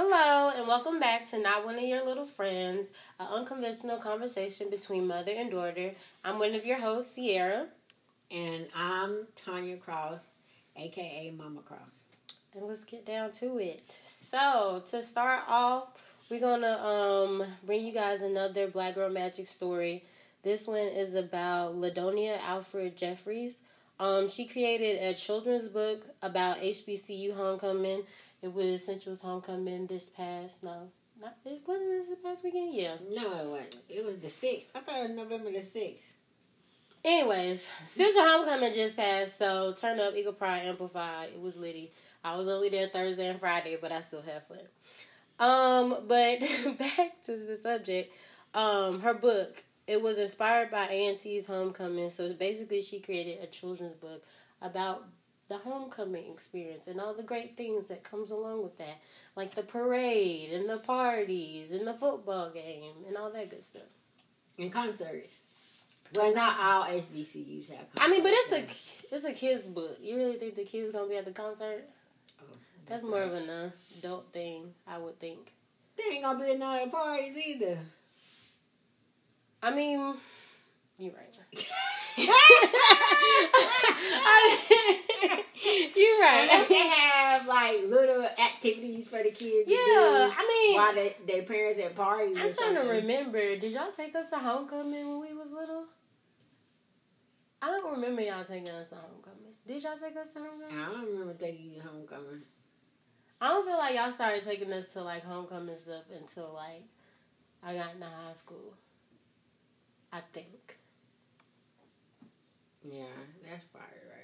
Hello, and welcome back to Not One of Your Little Friends, an unconventional conversation between mother and daughter. I'm one of your hosts, Sierra. And I'm Tanya Cross, aka Mama Cross. And let's get down to it. So, to start off, we're gonna um, bring you guys another Black Girl Magic story. This one is about Ladonia Alfred Jeffries. Um, she created a children's book about HBCU homecoming. It was Central's homecoming this past no, not it wasn't this past weekend. Yeah. No, it wasn't. It was the sixth. I thought it was November the sixth. Anyways, Central Homecoming just passed, so turn up Eagle Pride Amplified. It was litty. I was only there Thursday and Friday, but I still had fun. Um, but back to the subject. Um, her book. It was inspired by A&T's Homecoming. So basically, she created a children's book about the homecoming experience and all the great things that comes along with that, like the parade and the parties and the football game and all that good stuff. And concerts. Well, not all HBCUs have concerts. I mean, but it's a it's a kids book. You really think the kids gonna be at the concert? Oh, That's more of an adult thing, I would think. They ain't gonna be at none of the parties either. I mean, you're right. you're Unless they have like little activities for the kids. Yeah, to do I mean, while they, their parents at parties. I'm trying to remember. Did y'all take us to homecoming when we was little? I don't remember y'all taking us to homecoming. Did y'all take us to homecoming? I don't remember taking you to homecoming. I don't feel like y'all started taking us to like homecoming stuff until like I got into high school. I think. Yeah, that's probably right.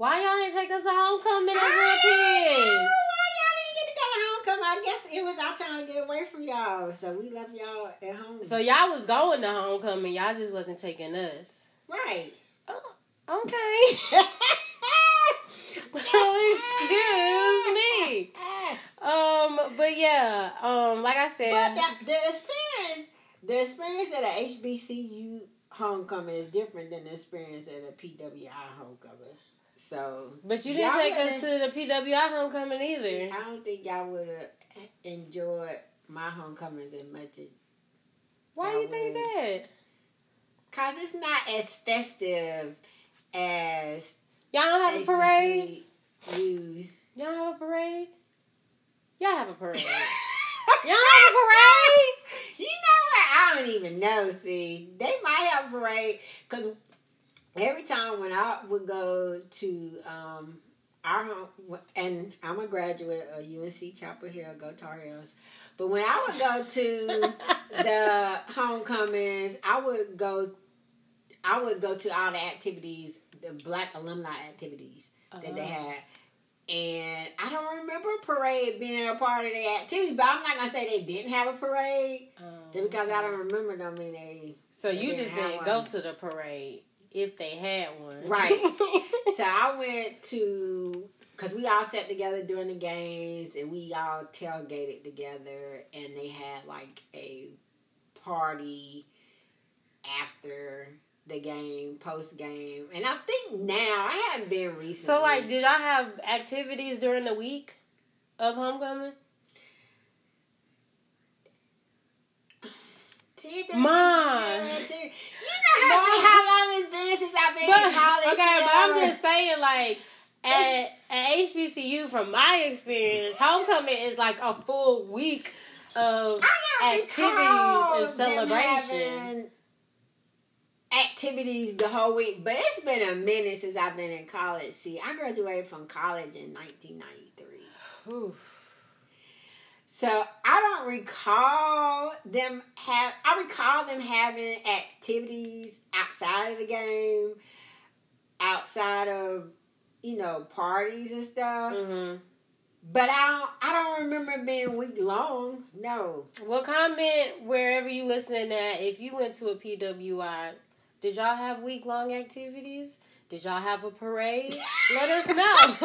Why y'all didn't take us to homecoming as I little don't kids? know why y'all didn't get to go to homecoming. I guess it was our time to get away from y'all, so we left y'all at home. So y'all was going to homecoming, y'all just wasn't taking us. right. Okay. well, excuse me. Um, but yeah, um, like I said, But that, the experience, the experience at a HBCU homecoming is different than the experience at a PWI homecoming. So, but you didn't take us to the PWI homecoming either. I don't think y'all would have enjoyed my homecomings as much as Why y'all you think that? cause it's not as festive as Y'all don't have a parade. Y'all have a parade. Y'all have a parade. Y'all have a parade. You know what? I don't even know. See, they might have a parade because every time when I would go to um, our home, and I'm a graduate of UNC Chapel Hill, go Tar Heels. But when I would go to the homecomings, I would go. I would go to all the activities, the Black alumni activities that they Uh-huh. had. And I don't remember a parade being a part of the activity, but I'm not gonna say they didn't have a parade. Um, Just because I don't remember them mean they So They you didn't just didn't go to the parade if they had one, Right. so I went to because we all sat together during the games and we all tailgated together and they had like a party after the game, post game. And I think now I haven't been recently. so like, did y'all have activities during the week of homecoming? Did they- Mom. You know how, how long it's been since I've been But, in college. okay, but I'm just saying, like, at, at HBCU, from my experience, homecoming is like a full week of activities and celebration. Activities the whole week, but it's been a minute since I've been in college. See, I graduated from college in 1993. Oof. So I don't recall them have. I recall them having activities outside of the game, outside of you know parties and stuff. hmm But I don't. I don't remember being week long. No. Well, comment wherever you listening at. If you went to a PWI, did y'all have week long activities? Did y'all have a parade? Let us know because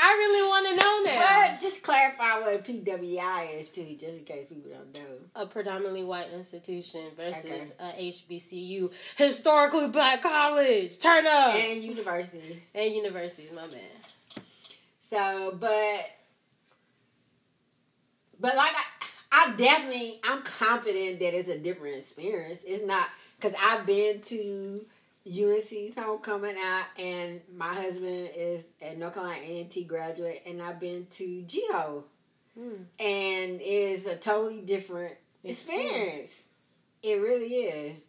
I really want to know now. But just clarify what a PWI is too, just in case people don't know. A predominantly white institution versus Okay. a HBCU, historically black college. Turn up And universities. and universities. My bad. So, but but like I, I definitely, I'm confident that it's a different experience. It's not because I've been to UNC's homecoming out, and my husband is a North Carolina A&T graduate, and I've been to GHOE, Mm. and it's a totally different experience. It really is.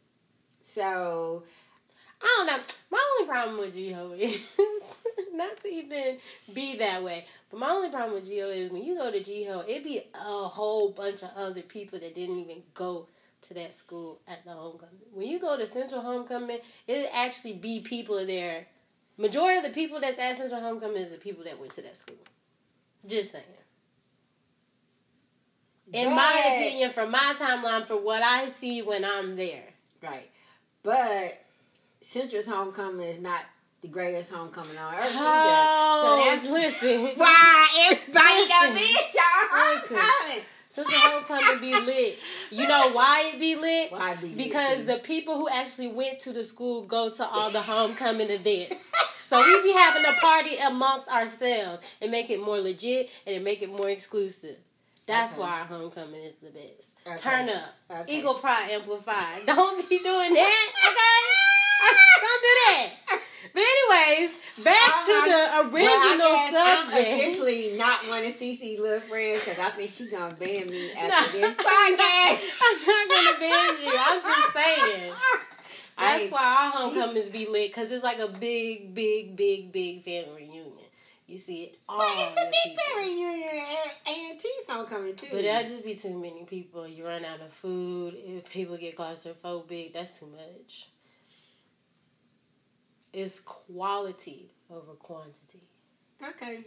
So I don't know. My only problem with GHOE is not to even be that way, but my only problem with GHOE is when you go to GHOE, it be a whole bunch of other people that didn't even go to that school at the homecoming. When you go to Central Homecoming, it actually be people there. Majority of the people that's at Central Homecoming is the people that went to that school. Just saying. In my opinion, from my timeline, for what I see when I'm there. Right. But Central's homecoming is not the greatest homecoming on earth Oh, either. So that's listen. why everybody got Listen. be at y'all Listen. homecoming. Since the homecoming be lit. You know why it be lit? Why be Because see? the people who actually went to the school go to all the homecoming events. So we be having a party amongst ourselves and make it more legit and make it more exclusive. That's Okay. why our homecoming is the best. Okay. Turn up. Okay. Eagle Pride Amplified. Don't be doing that, okay? Don't do that. But anyways, back to the original well, I guess I'm subject. officially not one of Cece's little friends because I think she's gonna ban me No. after this podcast. I'm not gonna ban you. I'm just saying. That's why our she- homecomings be lit because it's like a big, big, big, big family reunion. You see it all. But it's a the big people. family reunion at A&T's homecoming too. But that'll just be too many people. You run out of food. If people get claustrophobic, that's too much. It's quality over quantity. okay.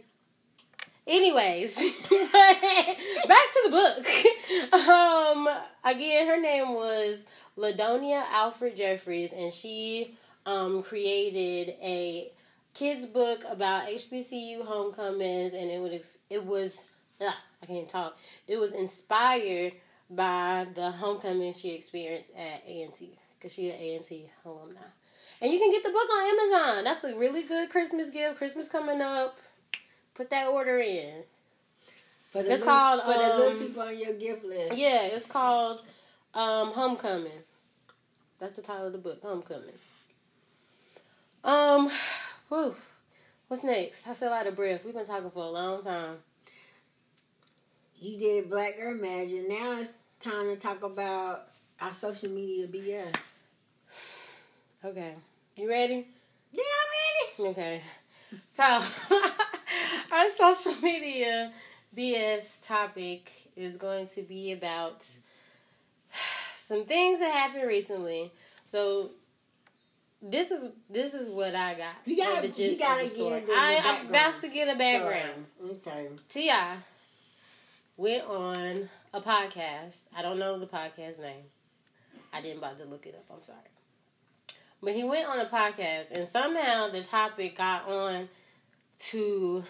Anyways, back to the book. Um, again, her name was Ladonia Alfred Jeffries, and she um created a kids book about HBCU homecomings, and it was it was ugh, I can't talk. It was inspired by the homecoming she experienced at A and T because she an A and T alumni. And you can get the book on Amazon. That's a really good Christmas gift. Christmas coming up. Put that order in. For the It's little, called, for the little um, people on your gift list. Yeah, it's called um, Homecoming. That's the title of the book, Homecoming. Um, whew. What's next? I feel out of breath. We've been talking for a long time. You did Black Girl Magic. Now it's time to talk about our social media BS. Okay. You ready? Yeah, I'm ready. Okay. So, our social media BS topic is going to be about some things that happened recently. So, this is this is what I got. You gotta- the gist you gotta of the story. give the- the I, I'm about to get a background. Okay. T.I. went on a podcast. I don't know the podcast name. I didn't bother to look it up. I'm sorry. But he went on a podcast, and somehow the topic got on to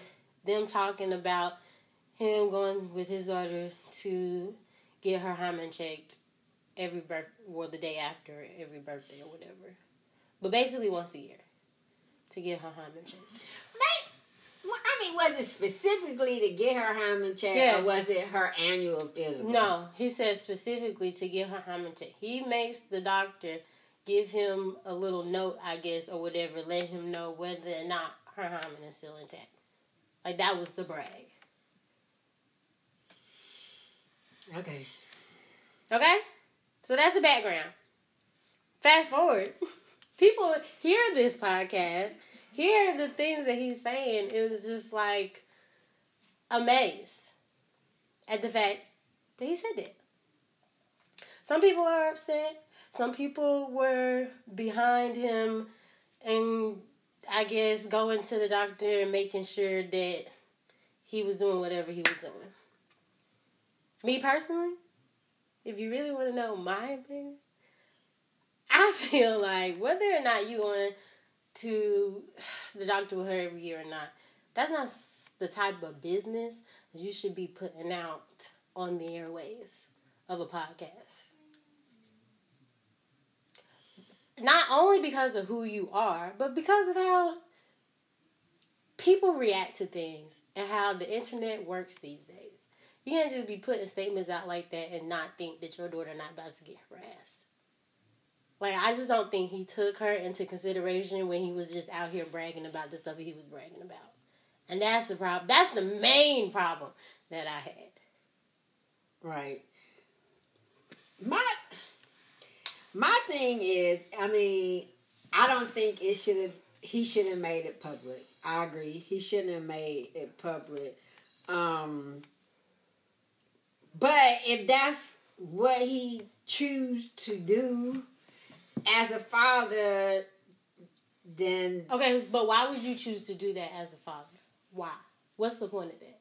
them talking about him going with his daughter to get her hymen checked every birth, or the day after every birthday or whatever. But basically once a year to get her hymen checked. Mate, well, I mean, was it specifically to get her hymen checked Yes. or was it her annual physical? No, he said specifically to get her hymen checked. He makes the doctor give him a little note, I guess, or whatever, let him know whether or not her hymen is still intact. Like that was the brag. Okay. Okay? So that's the background. Fast forward. People hear this podcast, hear the things that he's saying, it was just like amazed at the fact that he said that. Some people are upset. Some people were behind him and I guess going to the doctor and making sure that he was doing whatever he was doing. Me personally, if you really want to know my opinion, I feel like whether or not you going to the doctor with her every year or not, that's not the type of business you should be putting out on the airways of a podcast. Not only because of who you are, but because of how people react to things and how the internet works these days. You can't just be putting statements out like that and not think that your daughter not about to get harassed. Like I just don't think he took her into consideration when he was just out here bragging about the stuff he was bragging about. And that's the problem. That's the main problem that I had. Right. My my thing is, I mean, I don't think it should have. He should have made it public. I agree. He shouldn't have made it public. Um, but if that's what he choose to do as a father, then Okay, but why would you choose to do that as a father? Why? What's the point of that?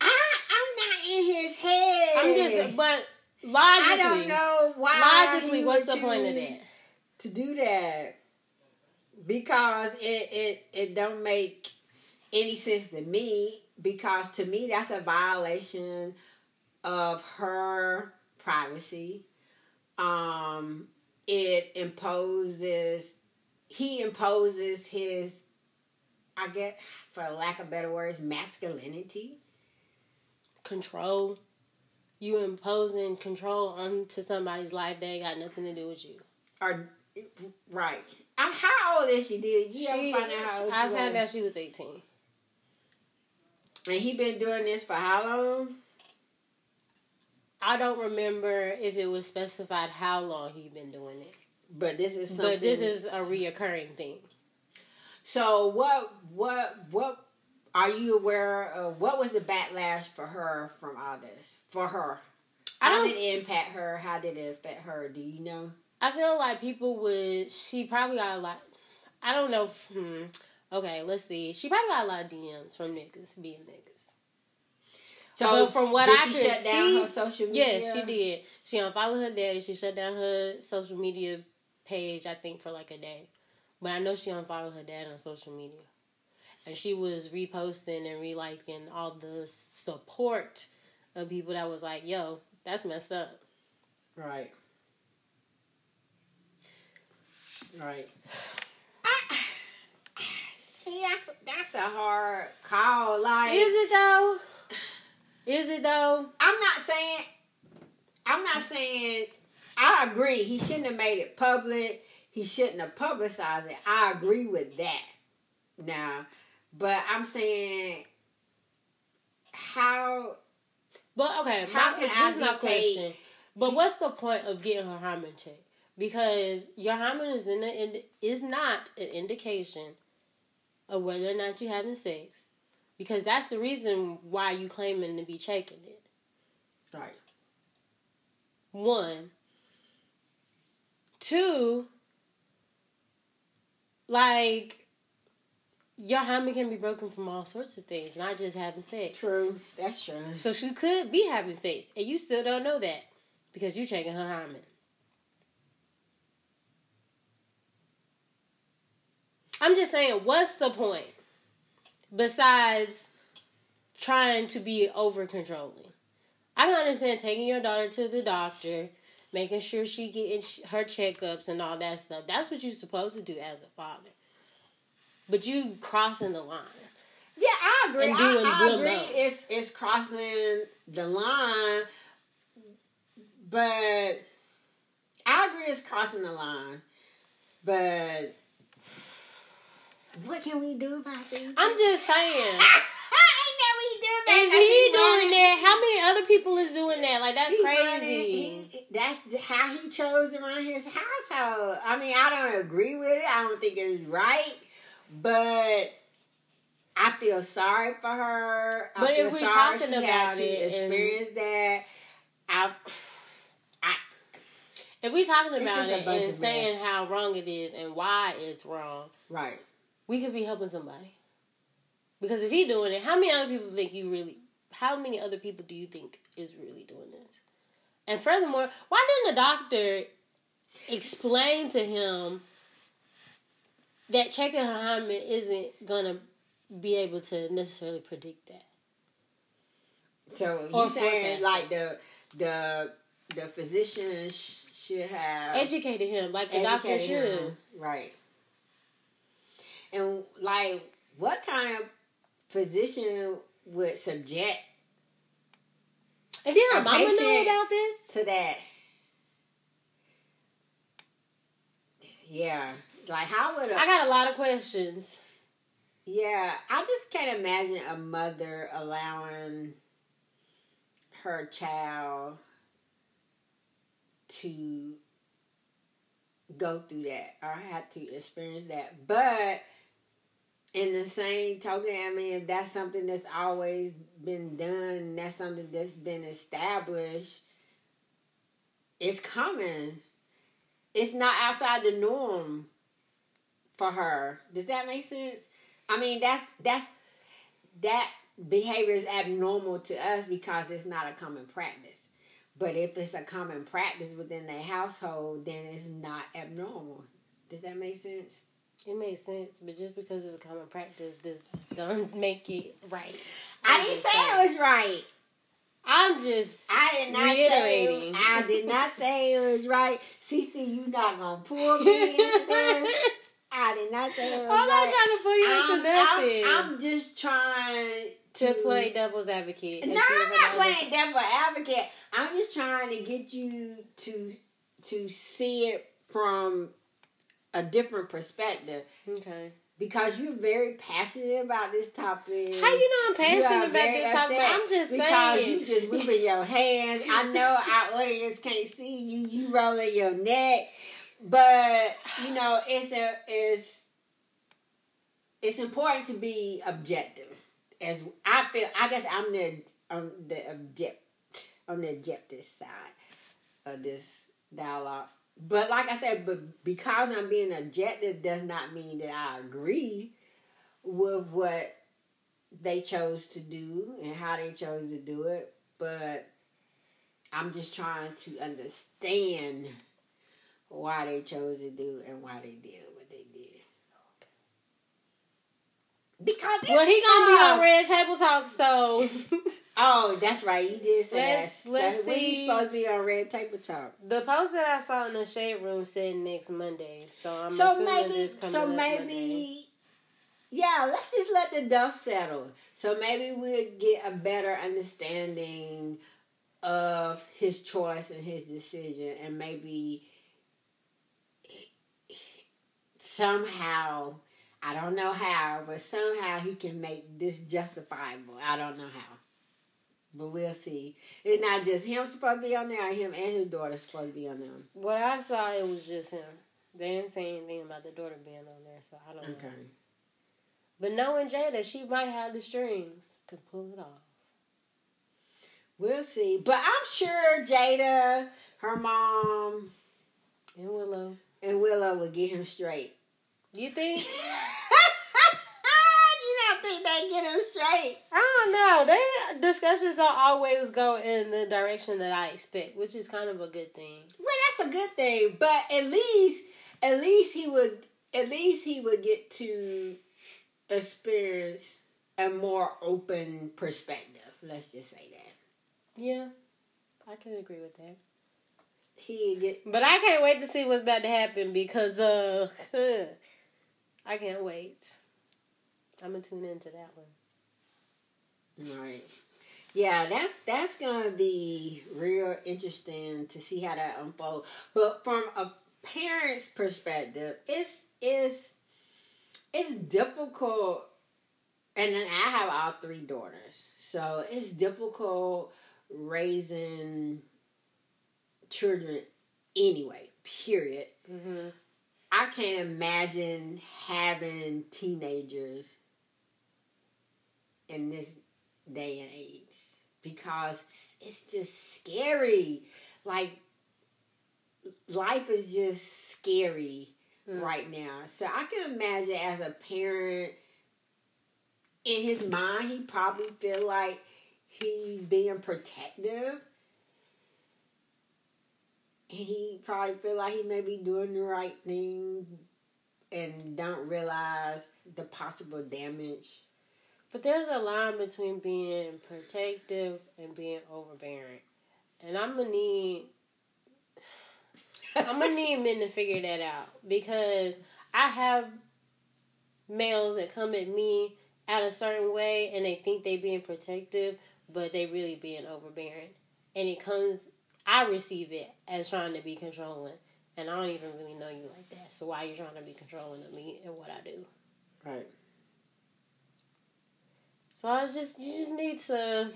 I I'm not in his head. I'm just, but logically, I don't know why. logically, he what's would the point of that? To do that because it it it don't make any sense to me. Because to me, that's a violation of her privacy. Um, it imposes. He imposes his, I get, for lack of better words, masculinity. Control. You imposing control onto somebody's life that ain't got nothing to do with you. Or right. Um, how old is she? Did you She, ever find out how old I found out she was 18. And he been doing this for how long? I don't remember if it was specified how long he been doing it, But this is something. but this is a reoccurring thing. so. What? What? What? Are you aware of what was the backlash for her from all this? For her, I how did it impact her? How did it affect her? Do you know? I feel like people would. She probably got a lot. I don't know. If, hmm. Okay, let's see. She probably got a lot of DMs from niggas being niggas. So But from what I she could shut down see- her social media? Yes, she did. She unfollowed her daddy. She shut down her social media page. I think for like a day, but I know she unfollowed her dad on social media, and she was reposting and reliking all the support of people that was like, "Yo, that's messed up." Right. Right. I, see, that's that's a hard call. Like, Is it though? Is it though? I'm not saying. I'm not saying. I agree. He shouldn't have made it public. He shouldn't have publicized it. I agree with that. Now, but I'm saying how But okay, How my, can I my dictate- question. But what's the point of getting her hymen checked? Because your hymen is in the, in, is not an indication of whether or not you're having sex. Because that's the reason why you claiming to be checking it. right. One. Two. Like your hymen can be broken from all sorts of things, not just having sex. True. That's true. So she could be having sex, and you still don't know that because you're checking her hymen. I'm just saying, what's the point besides trying to be over controlling? I can understand taking your daughter to the doctor, making sure she getting her checkups and all that stuff. That's what you're supposed to do as a father. But you crossing the line. Yeah, I agree. And I, doing I good agree. most. It's it's crossing the line, but I agree it's crossing the line. But what can we do about it? I'm just saying. I know we do that. If he doing that, how many other people is doing that? Like that's He crazy. he- that's how he chose to run his household. I mean, I don't agree with it. I don't think it's right, but I feel sorry for her. I But feel if we're sorry talking she had about to it and- experience that. I, if we're talking about it and saying mess. how wrong it is and why it's wrong, right. we could be helping somebody. Because if he doing it, how many other people think you really? How many other people do you think is really doing this? And furthermore, why didn't the doctor explain to him that checking her hymen isn't gonna be able to necessarily predict that? So Or you saying like the the the physician sh- should have Educated him like the doctor should. him. right? And like, what kind of physician would subject And did her a mama know about this? to that. Yeah, like how would a I got a lot of questions. yeah? I just can't imagine a mother allowing her child to go through that or have to experience that. But in the same token, I mean, if that's something that's always been done, that's something that's been established, it's coming. It's not outside the norm for her. Does that make sense? I mean, that's that's that behavior is abnormal to us because it's not a common practice. But if it's a common practice within their household, then it's not abnormal. Does that make sense? It makes sense, but just because it's a common practice, does don't make it right. I didn't say it was right. I'm just. I did not Reiterating. say I did not say it was right. Cece, you not gonna pull me into this. I did not say it was I'm not trying to put you I'm, into nothing. I'm, I'm just trying to, to play devil's advocate. No, I'm not playing devil advocate. I'm just trying to get you to to see it from a different perspective Okay. because you're very passionate about this topic. How you know I'm passionate about this topic? I'm just because saying. you just moving your hands. I know our audience can't see you. You rolling your neck, but you know it's a it's it's important to be objective. As I feel, I guess I'm the on the object on the objective side of this dialogue. But like I said, but because I'm being objective does not mean that I agree with what they chose to do and how they chose to do it. But I'm just trying to understand why they chose to do and why they did what they did. Because Well, he gonna be on. Red Table Talk, so Oh, that's right. You did say Let's- that. let's so see. supposed to be on Red Table Talk. the post that I saw in the shade room said next Monday. So I'm so assuming maybe, this coming so maybe, Monday. yeah. Let's just let the dust settle. So maybe we'll get a better understanding of his choice and his decision, and maybe somehow, I don't know how, but somehow he can make this justifiable. I don't know how. But we'll see. It's not just him supposed to be on there, him and his daughter supposed to be on there. What I saw, it was just him. They didn't say anything about the daughter being on there, so I don't know. Okay. But knowing Jada, she might have the strings to pull it off. We'll see. But I'm sure Jada, her mom, And Willow, and Willow will get him straight. You think? you don't think they get him straight? I don't know. They discussions don't always go in the direction that I expect, which is kind of a good thing. Well, that's a good thing. But at least, at least he would, at least he would get to experience a more open perspective. Let's just say that Yeah, I can agree with that. he get. But I can't wait to see what's about to happen because uh, I can't wait. I'm gonna tune into that one. Right. Yeah, that's that's gonna be real interesting to see how that unfolds. But from a parent's perspective, it's it's it's difficult and then I have all three daughters. So it's difficult raising children anyway, period. Mm-hmm. I can't imagine having teenagers in this day and age because it's just scary. Like life is just scary Mm. right now. So I can imagine as a parent in his mind he probably feel like he's being protective. He probably feel like he may be doing the right thing and don't realize the possible damage. But there's a line between being protective and being overbearing, and I'm gonna need I'm gonna need men to figure that out because I have males that come at me at a certain way and they think they're being protective, but they really being overbearing. and it comes, I receive it as trying to be controlling, and I don't even really know you like that. So why are you trying to be controlling of me and what I do? Right. So I just you just need to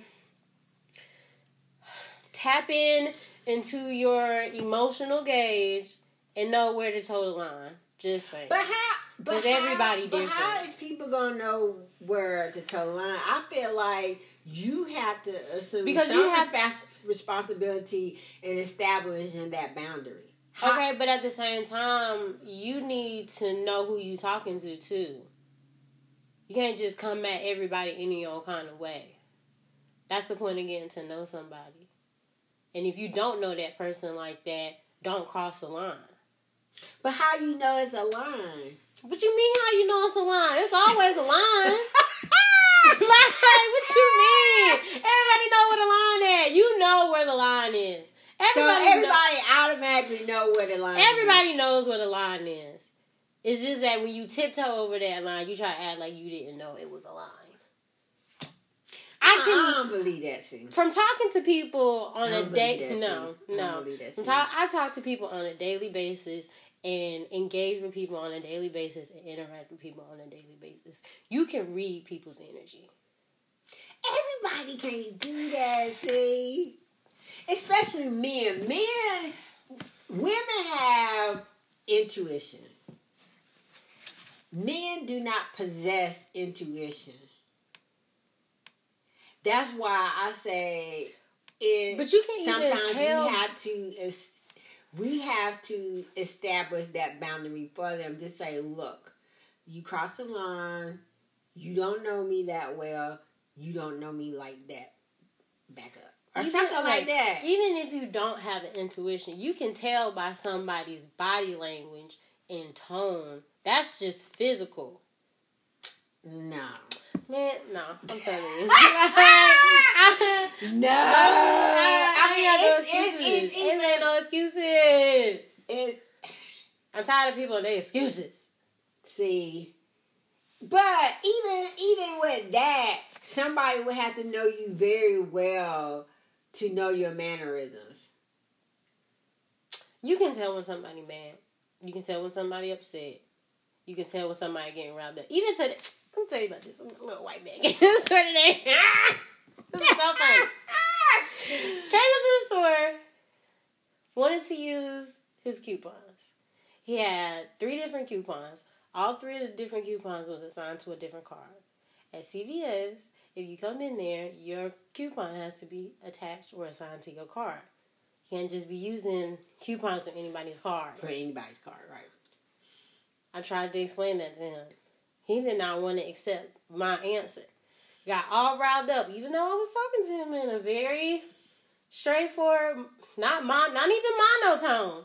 tap in into your emotional gauge and know where to toe the line. Just saying. But how? But everybody But how different. is people gonna know where to toe the line? I feel like you have to assume Because some you have- respons- responsibility in establishing that boundary. How- Okay, but at the same time, you need to know who you talking to too. You can't just come at everybody any old kind of way. That's the point of getting to know somebody. And if you don't know that person like that, don't cross the line. But how you know it's a line? What you mean how you know it's a line? It's always a line. like, what you mean? Everybody know where the line at. You know where the line is. so Everybody, know- automatically know where the line. is. everybody knows where the line is. It's just that when you tiptoe over that line, you try to act like you didn't know it was a line. I I can, don't believe that. See, from talking to people on I a day, no. I don't no. believe that, From I talk to people on a daily basis and engage with people on a daily basis and interact with people on a daily basis. You can read people's energy. Everybody can't do that, see? Especially men. Men, women have intuition. Men do not possess intuition. That's why I say it, But you can't even sometimes tell- we have to we have to establish that boundary for them to say, look, you cross the line, you don't know me that well, you don't know me like that. Back up. Or Even, something like, that. Even if you don't have an intuition, you can tell by somebody's body language and tone. That's just physical. No. Man, no, I'm telling you. No. I, mean, no it's, it's, excuses. it's, Ain't no excuses. it's, I'm tired of people and their excuses. see, but even even with that, somebody would have to know you very well to know your mannerisms. You can tell when somebody mad. You can tell when somebody upset. You can tell when somebody getting riled up. Even to the, I'm tell you about this little white man getting this one today. this is so funny. Came into the store, wanted to use his coupons. He had three different coupons. All three of the different coupons was assigned to a different card. At CVS, if you come in there, your coupon has to be attached or assigned to your card. You can't just be using coupons from anybody's card. For anybody's card, right? I tried to explain that to him. He did not want to accept my answer. Got all riled up, even though I was talking to him in a very straightforward, not mon, not even monotone,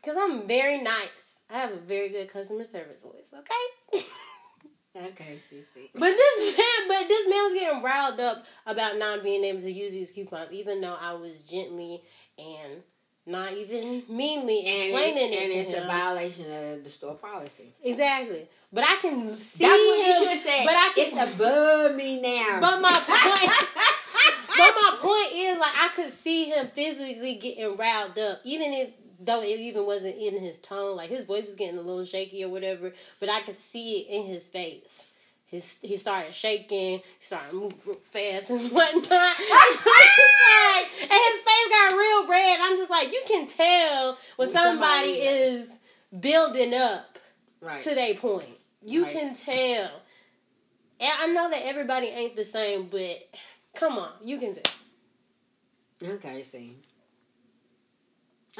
because I'm very nice. I have a very good customer service voice. Okay. Okay, see, see. But this man, but this man was getting riled up about not being able to use these coupons, even though I was gently and not even meanly explaining it, it, and to it's him. a violation of the store policy. Exactly. But I can see That's what you should have said. But I can it's above me now. But my point But my point is like I could see him physically getting riled up, even if though it even wasn't in his tone, like his voice was getting a little shaky or whatever, but I could see it in his face. His he started shaking, he started moving real fast and whatnot. And his face got real red. I'm just like, you can tell when somebody, somebody- is building up right. to their point. You Right. can tell. And I know that everybody ain't the same, but come on, you can tell. Okay, see.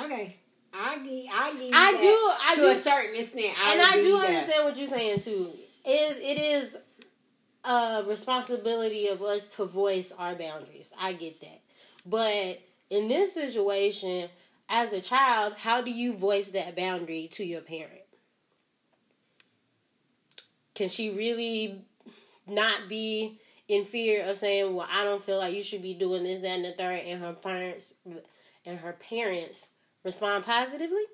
Okay. I give I give I that do, I to do, a certain extent. I and I do that. understand what you're saying too. Is it is a responsibility of us to voice our boundaries. I get that, but in this situation, as a child, how do you voice that boundary to your parent? Can she really not be in fear of saying, "Well, I don't feel like you should be doing this, that, and the third, and her parents and her parents respond positively?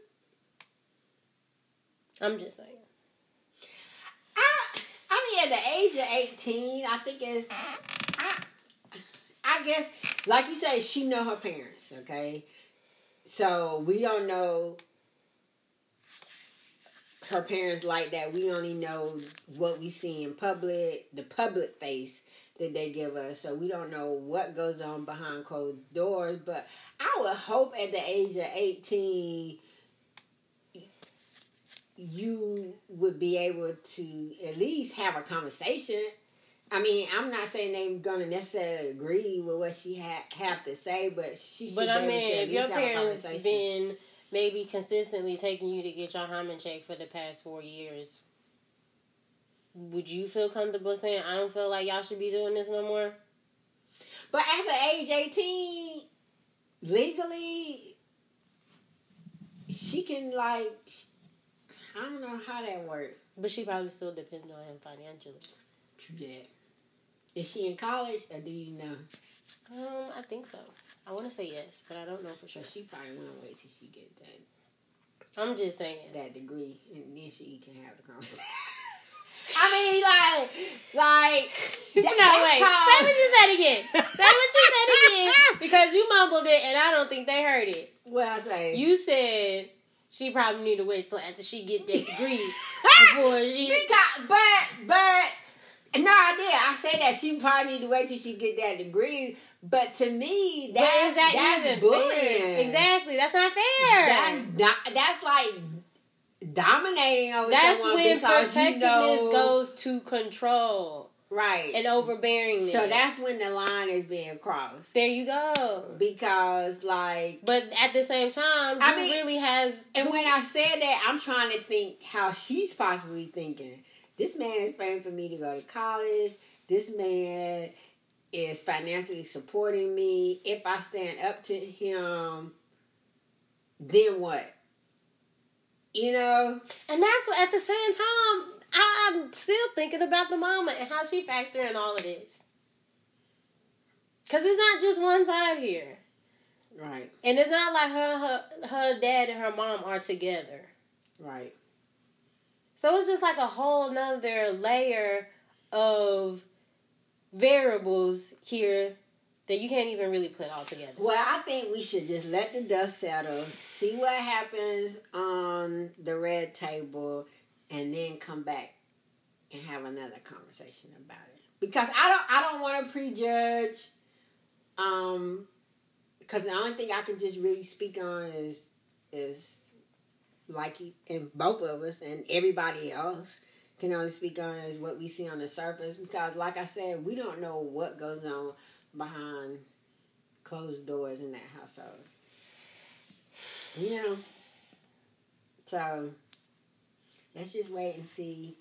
I'm just saying. At the age of eighteen, I think it's. I, I guess like you say, she know her parents, okay? So we don't know her parents like that. We only know what we see in public, the public face that they give us. So we don't know what goes on behind closed doors. But I would hope at the age of 18, you would be able to at least have a conversation. I mean, I'm not saying they're gonna necessarily agree with what she ha- have to say, but she should But be I able mean, to at if least your have a parents conversation. been maybe consistently taking you to get your hymen check for the past four years, would you feel comfortable saying, I don't feel like y'all should be doing this no more? But after age 18, legally, she can, like, I don't know how that works. But she probably still depends on him financially. True that. Is she in college or do you know? Um, I think so. I want to say yes, but I don't know for sure. she probably want to wait till she get that I'm just saying. that degree and then she can have the conversation. I mean, like, like no, that- wait. that's Say what you said again. Say what you said again. Because you mumbled it and I don't think they heard it. What I say? You said she probably need to wait till after she get that degree ah, before she. Because, but, but, no, I did. I said that she probably need to wait till she get that degree. But to me, that's is that that's bullying. fair? Exactly. That's not fair. That's not. That's like dominating over That's someone when because protectiveness you know, goes to control right. and overbearingness. so that's when the line is being crossed. There you go. Because, like, But at the same time, I mean- really has. and when I said that, I'm trying to think how she's possibly thinking. This man is paying for me to go to college. This man is financially supporting me. If I stand up to him, then what? You know? And that's at the same time, I'm still thinking about the mama and how she factor in all of this. Because it's not just one side here. Right, And it's not like her, her her dad and her mom are together. right. So it's just like a whole nother layer of variables here that you can't even really put all together. Well, I think we should just let the dust settle, see what happens on the red table, and then come back and have another conversation about it. Because I don't, I don't want to prejudge. Um, because the only thing I can just really speak on is, is like and both of us and everybody else can only speak on is what we see on the surface. Because, like I said, we don't know what goes on behind closed doors in that household. You know. So let's just wait and see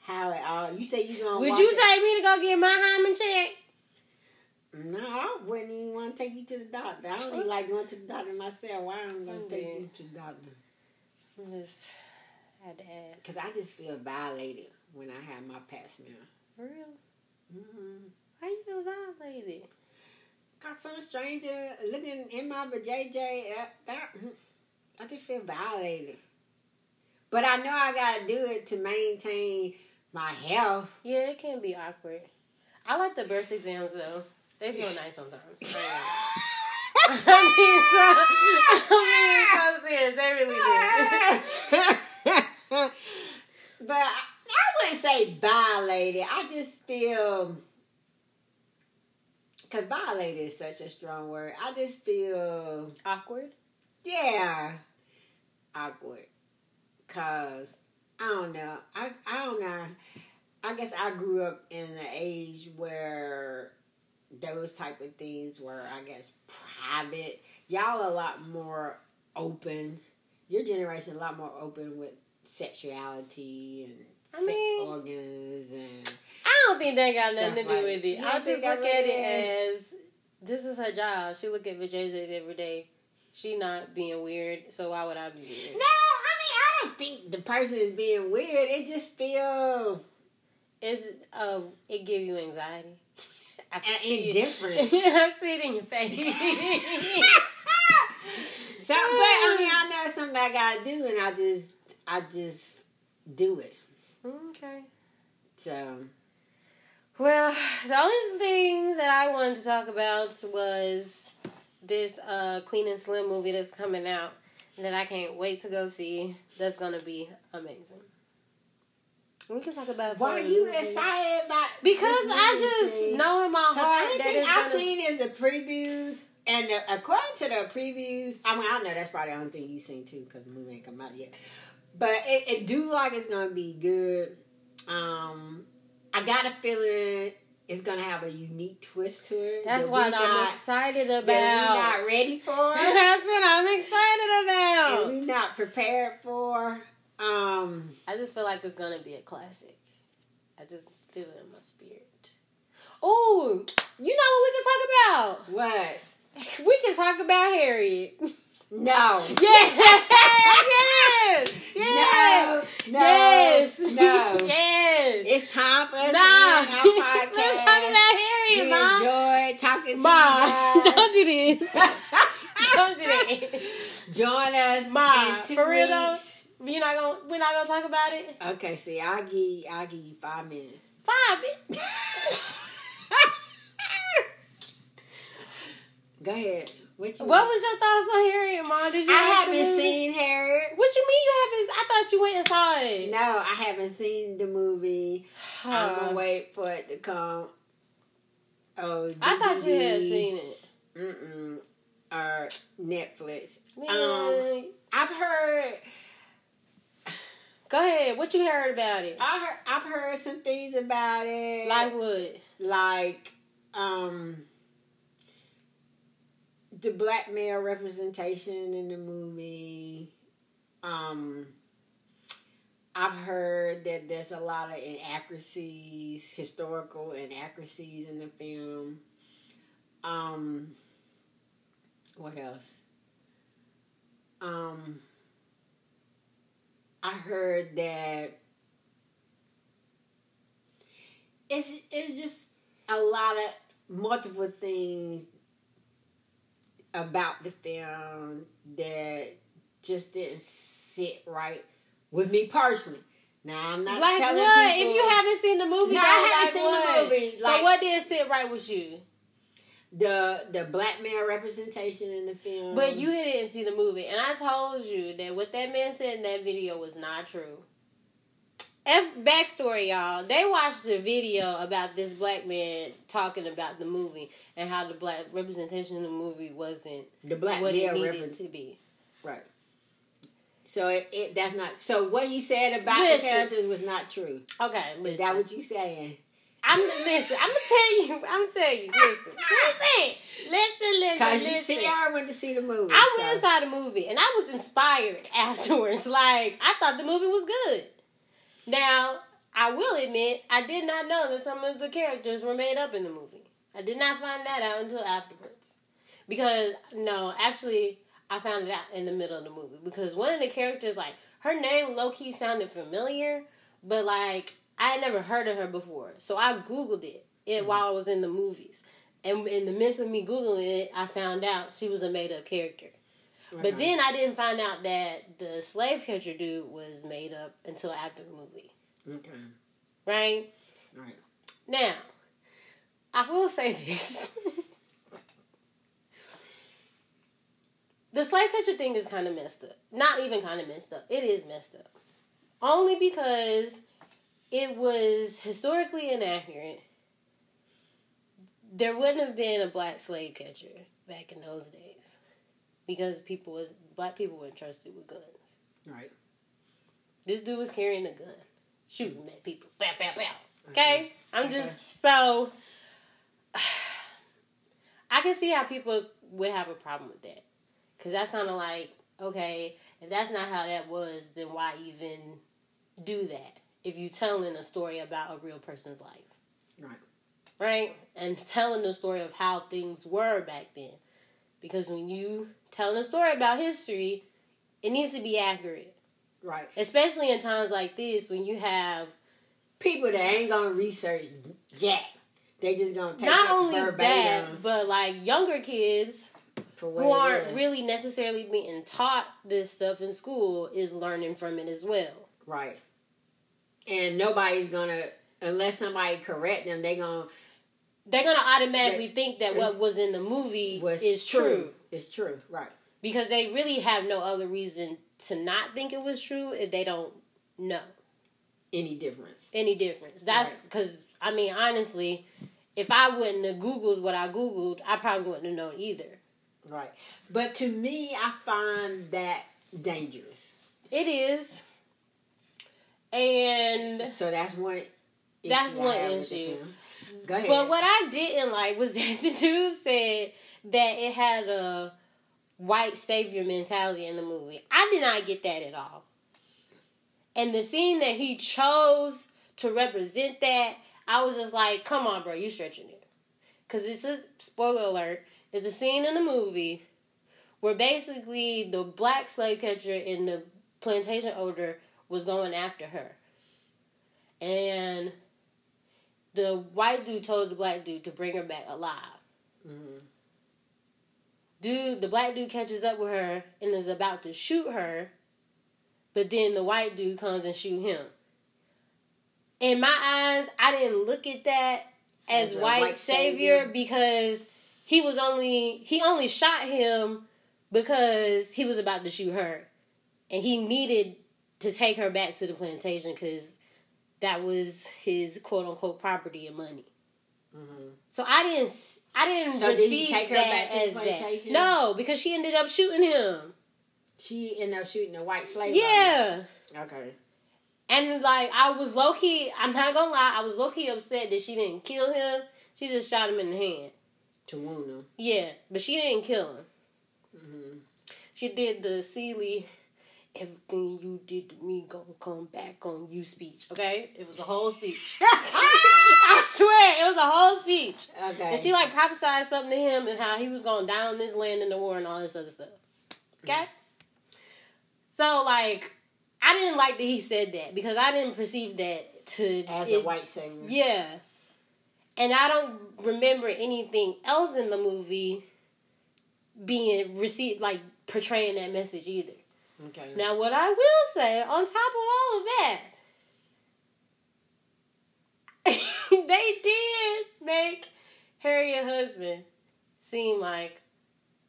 how it all. You say you gonna. Would you it- take me to go get my hymen check? No, I wouldn't even want to take you to the doctor. I don't even like going to the doctor myself. Why am I gonna Oh, take you to the doctor? I just had to ask. Because I just feel violated when I have my pap smear. For real? Mm-hmm. Why you feel violated? Got some stranger looking in my vajayjay. uh, I just feel violated. But I know I gotta do it to maintain my health. Yeah, it can be awkward. I like the birth exams though. They feel nice sometimes. I mean, so, I mean, so serious. They really do. but I, I wouldn't say violated. I just feel because violated is such a strong word. I just feel awkward. yeah awkward because I don't know. I I don't know. I guess I grew up in an age where those type of things were, I guess, private. Y'all a lot more open. Your generation a lot more open with sexuality and I sex mean- organs and I don't think that got nothing to do like- with it. I just look at it as this is her job. She look at vajayjays every day. She not being weird, so why would I be weird? No, I don't think the person is being weird. It just feel It's uh, it give you anxiety. I indifferent. I see it in your face. so, but I mean, I know it's something I gotta do, and I just, I just do it. okay. So, Well, the only thing that I wanted to talk about was this uh, Queen and Slim movie that's coming out that I can't wait to go see. That's gonna be amazing. We can talk about. it Why are you excited about? Because I just see? know in my heart. The only that thing I've gonna. seen is the previews, and the, according to the previews, I mean, I know that's probably the only thing you've seen too, because the movie ain't come out yet. But it, it do like it's gonna be good. Um, I got a feeling it's gonna have a unique twist to it. That's that what I'm not, excited about. That we not ready for. That's what I'm excited and about. we not prepared for. Um, I just feel like it's gonna be a classic. I just feel it in my spirit. Oh, you know what we can talk about? what? We can talk about Harriet. No. Yes, yes, yes, No. No. yes, No. yes. It's time for us Nah, to end our podcast. let's talk about Harriet, we Mom. enjoyed talking to Ma, you don't do this. Don't do that. Join us two for real though? You're not gonna. We're not gonna talk about it. Okay, see, I'll give I'll give you five minutes. Five. bitch. Go ahead. What was your thoughts on Harriet, Mom? Did you? I haven't seen Harriet. What you mean you haven't? I thought you went and saw it. No, I haven't seen the movie. I'm gonna wait for it to come. Oh, I thought you had seen it. Mm-mm. Or Netflix. Man, Um, I've heard. go ahead. What you heard about it? I heard. I've heard some things about it. Like what? like um the black male representation in the movie um I've heard that there's a lot of inaccuracies, historical inaccuracies in the film. Um what else? Um I heard that it's it's just a lot of multiple things about the film that just didn't sit right with me personally. Now I'm not Like telling what? people If you haven't seen the movie, No, I haven't like seen what? the movie. so what did sit right with you? the the black male representation in the film, But you didn't see the movie, and I told you that what that man said in that video was not true. F backstory, y'all. They watched the video about this black man talking about the movie and how the black representation in the movie wasn't the black what it needed reference, to be. right? So it, it that's not. So what he said about Listen. the characters was not true. Okay, Is listen. that what you saying? I'm listen. I'm gonna tell you. I'm gonna tell you. Listen, listen, listen, listen. Because you listen. see, I went to see the movie. I so- went inside the movie and I was inspired afterwards. Like I thought the movie was good. Now I will admit I did not know that some of the characters were made up in the movie. I did not find that out until afterwards. Because no, actually, I found it out in the middle of the movie because one of the characters, like her name, low key sounded familiar, but like I had never heard of her before. So I googled it, it Mm-hmm. while I was in the movies. And in the midst of me googling it, I found out she was a made up character. But then I didn't find out that the slave catcher dude was made up until after the movie. okay, Right? right. Now, I will say this. the slave catcher thing is kind of messed up. Not even kind of messed up. It is messed up. Only because it was historically inaccurate. There wouldn't have been a black slave catcher back in those days. Because people was black people were entrusted with guns. Right. This dude was carrying a gun, shooting at people. Bow, bow, bow. Okay? Okay. I'm Okay. just so. I can see how people would have a problem with that. Because that's kind of like, okay, if that's not how that was, then why even do that? If you're telling a story about a real person's life. Right. Right? And telling the story of how things were back then. Because when you telling a story about history, it needs to be accurate. Right. Especially in times like this when you have People that ain't gonna research jack. They just gonna take not only verbatim that, but like younger kids who aren't is. really necessarily being taught this stuff in school is learning from it as well. right. And nobody's gonna unless somebody correct them, they gonna they're gonna automatically think that what was in the movie was is true. true. It's true, right? because they really have no other reason to not think it was true if they don't know Any difference? any difference. That's Right. because I mean honestly, if I wouldn't have googled what I googled, I probably wouldn't have known either. Right. But to me, I find that dangerous. It is, and So that's one. That's one issue. Go ahead. But what I didn't like was that the dude said that it had a white savior mentality in the movie. I did not get that at all. And the scene that he chose to represent that, I was just like, come on, bro, you stretching it. Because it's a spoiler alert. It's a scene in the movie where basically the black slave catcher and the plantation owner was going after her. And the white dude told the black dude to bring her back alive. Mhm. Dude, the black dude catches up with her and is about to shoot her, but then the white dude comes and shoot him. In my eyes, I didn't look at that as, As white, white savior, savior. because he was only he only shot him because he was about to shoot her, and he needed to take her back to the plantation because that was his quote unquote property and money. Mhm. So I didn't I didn't So did receive take her that back to the as that. No, because she ended up shooting him. She ended up shooting a white slave. Yeah. Okay. And like I was low key, I'm not gonna lie, I was low key upset that she didn't kill him. She just shot him in the hand. To wound him. Yeah, but she didn't kill him. hmm She did the Celie, everything you did to me gonna come back on you speech. Okay, it was a whole speech. I swear, it was a whole speech. Okay. And she like prophesied something to him and how he was going down on this land in the war and all this other stuff. Okay? Mm. So like I didn't like that he said that because I didn't perceive that to as it- a white savior. Yeah. And I don't remember anything else in the movie being received like portraying that message either. Okay. Now, what I will say, on top of all of that, they did make Harry, Harriet husband seem like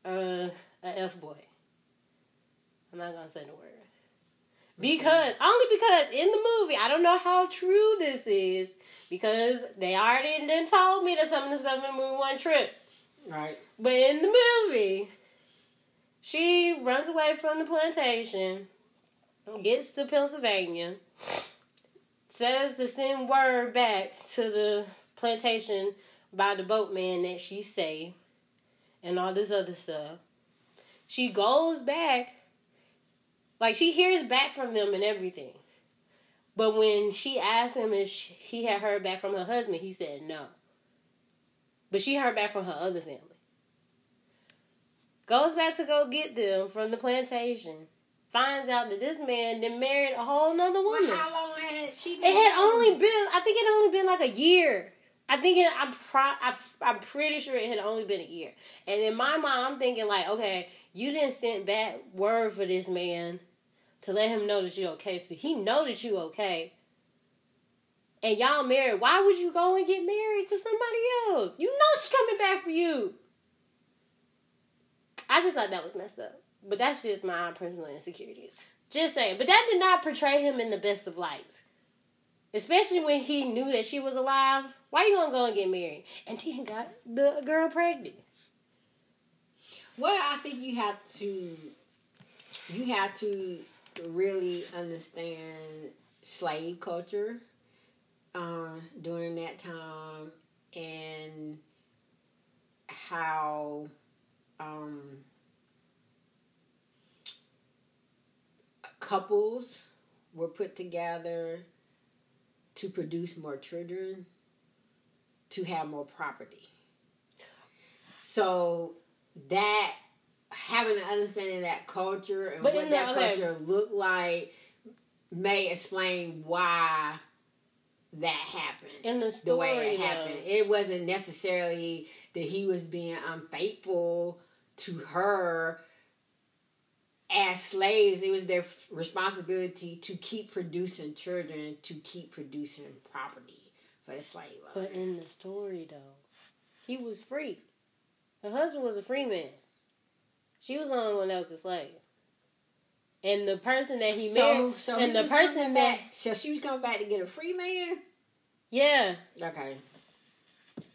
uh, a f boy. I'm not gonna say the word because only because in the movie I don't know how true this is because they already done told me that some of the stuff in the movie wasn't true. Right. But in the movie, she runs away from the plantation, gets to Pennsylvania, says to send word back to the plantation by the boatman that she saved, and all this other stuff. She goes back, like she hears back from them and everything. But when she asked him if she, he had heard back from her husband, he said no. But she heard back from her other family. Goes back to go get them from the plantation. Finds out that this man then married a whole nother woman. Well, how long had she been? It had only been, I think it had only been like a year. I think it, I'm, pro, I, I'm pretty sure it had only been a year. And in my mind, I'm thinking like, okay, you didn't send back word for this man to let him know that you're okay. So he know that you okay. And y'all married. Why would you go and get married to somebody else? You know she's coming back for you. I just thought that was messed up. But that's just my personal insecurities. Just saying. But that did not portray him in the best of lights. Especially when he knew that she was alive. Why you gonna go and get married? And then got the girl pregnant. Well, I think you have to you have to really understand slave culture uh, during that time and how um, couples were put together to produce more children to have more property. So that having an understanding of that culture and But what that culture looked like may explain why that happened In the story, the way it though, happened. It wasn't necessarily that he was being unfaithful to her as slaves. It was their responsibility to keep producing children, to keep producing property. for the slave. But in the story, though, he was free. Her husband was a free man. She was the only one that was a slave. And the person that he married, so, so and he the person that, back, so she was coming back to get a free man. yeah, Okay,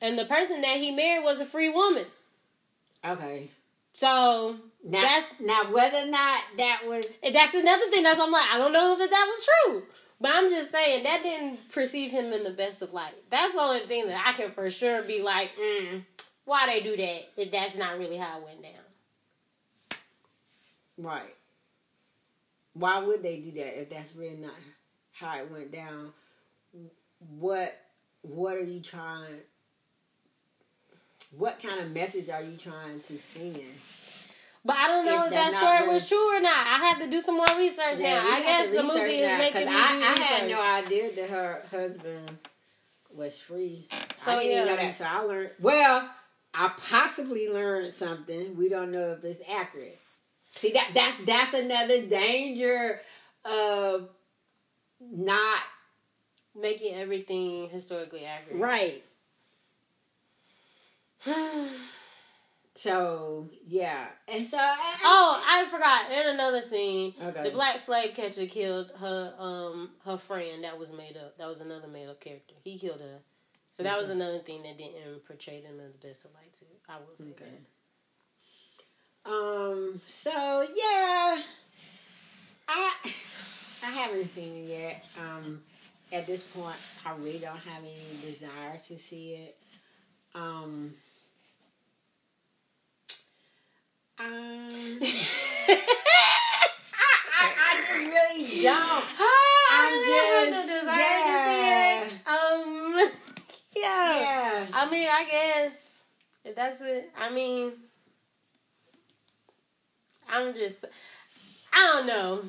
and the person that he married was a free woman. okay. So Now, That's- now whether or not that was and that's another thing. That's I'm like, I don't know if that was true, but I'm just saying that didn't perceive him in the best of light. That's the only thing that I can for sure be like, mm, why they do that? If that's not really how it went down. right. Why would they do that if that's really not how it went down? What What are you trying? What kind of message are you trying to send? But I don't know If if, that story really- was true or not. I have to do some more research Yeah, now. I guess the movie is that, making me I, I had no idea that her husband was free. So, I didn't even know yeah. that. So I learned. Well, I possibly learned something. We don't know if it's accurate. See that that that's another danger of not making everything historically accurate. right. So yeah, and so and- oh, I forgot. In another scene, Okay. the black slave catcher killed her um her friend that was made up. That was another made up character. He killed her. So that was Mm-hmm. another thing that didn't portray them in the best of light too. I will say Okay. that. Um. So yeah, I I haven't seen it yet. Um. At this point, I really don't have any desire to see it. Um. Um. I, I just really don't. I'm just- yeah. Um. Yeah. Yeah. I mean, I guess if that's it. I mean, I'm just. I don't know.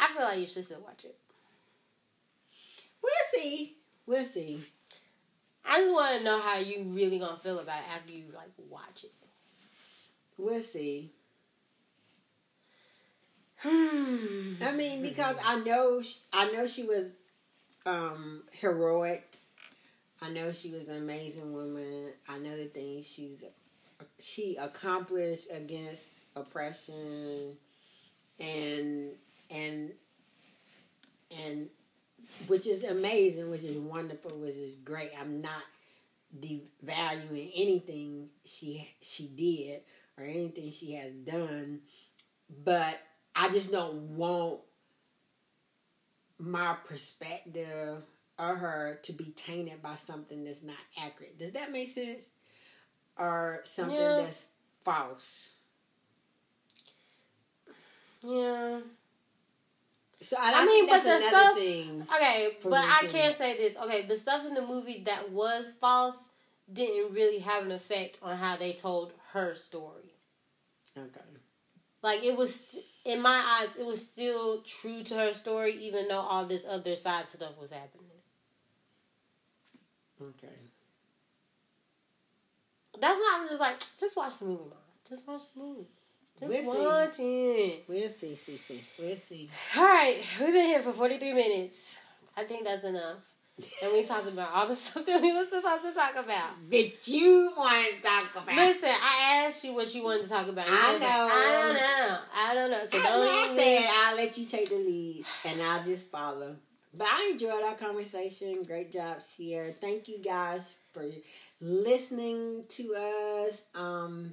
I feel like you should still watch it. We'll see. We'll see. I just want to know how you really gonna feel about it after you like watch it. We'll see. Hmm. I mean, because I know I know she was um, heroic. I know she was an amazing woman. I know the things she's she accomplished against oppression, and and and which is amazing, which is wonderful, which is great. I'm not devaluing anything she she did or anything she has done, but I just don't want my perspective of her to be tainted by something that's not accurate. Does that make sense? Or something Yeah. that's false. Yeah. So I, I mean, but the stuff- thing. Okay, but I too. can say this. Okay, the stuff in the movie that was false didn't really have an effect on how they told her story. Okay. Like it was in my eyes, it was still true to her story, even though all this other side stuff was happening. Okay. That's why I'm just like, just watch the movie, mom. Just watch the movie. Just We'll see. watch it. We'll see, see, see. We'll see. All right, we've been here for 43 minutes. I think that's enough. And we talked about all the stuff that we were supposed to talk about. That you want to talk about. Listen, I asked you what you wanted to talk about. You I was like, know. I don't know. I don't know. So I, don't like I said, I'll let you take the lead and I'll just follow. But I enjoyed our conversation. Great job, Sierra. Thank you guys for listening to us. Um,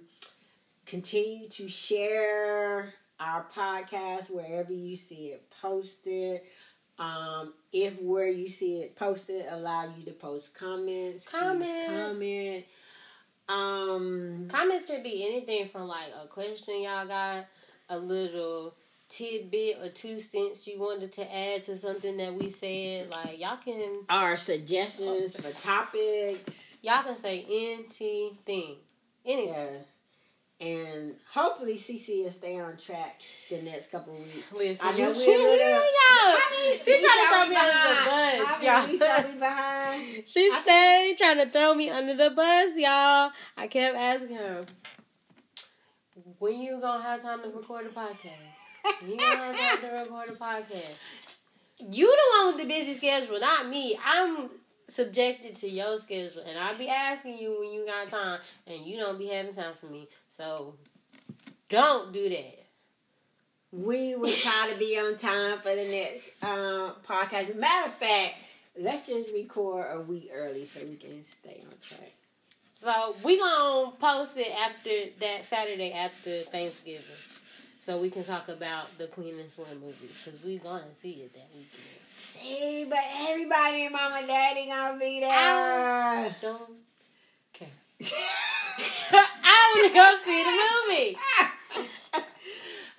continue to share our podcast wherever you see it posted. Um, if where you see it posted allow you to post comments, Comment. comment. Um, Comments could be anything from like a question y'all got, a little tidbit or two cents you wanted to add to something that we said. Like y'all can our suggestions for topics. y'all can say anything. Anything. Yes. And hopefully CC will stay on track the next couple of weeks. Listen, I know we're she, a little- yo, she trying to throw me under the bus, y'all. many weeks are we behind? She stayed trying to throw me under the bus, y'all. I kept asking her, when you gonna have time to record a podcast? When you gonna have time to record a podcast? You the one with the busy schedule, not me. I'm subjected to your schedule, and I'll be asking you when you got time, and you don't be having time for me. So don't do that. We will try to be on time for the next um, podcast. Matter of fact, let's just record a week early so we can stay on track. So we gonna post it after that Saturday after Thanksgiving, so we can talk about the Queen and Slim movie because we gonna see it that weekend. See, but everybody and mama and daddy gonna be there. I don't care. I wanna go see the movie.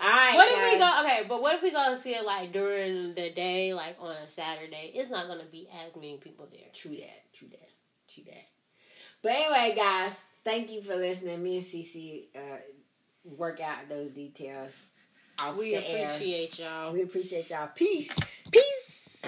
All right. What if we go? Okay, but what if we go see it like during the day, like on a Saturday? It's not gonna be as many people there. True that. True that. True that. But anyway, guys, thank you for listening. Me and Cece uh, work out those details off We the air. appreciate y'all. We appreciate y'all. Peace. Peace.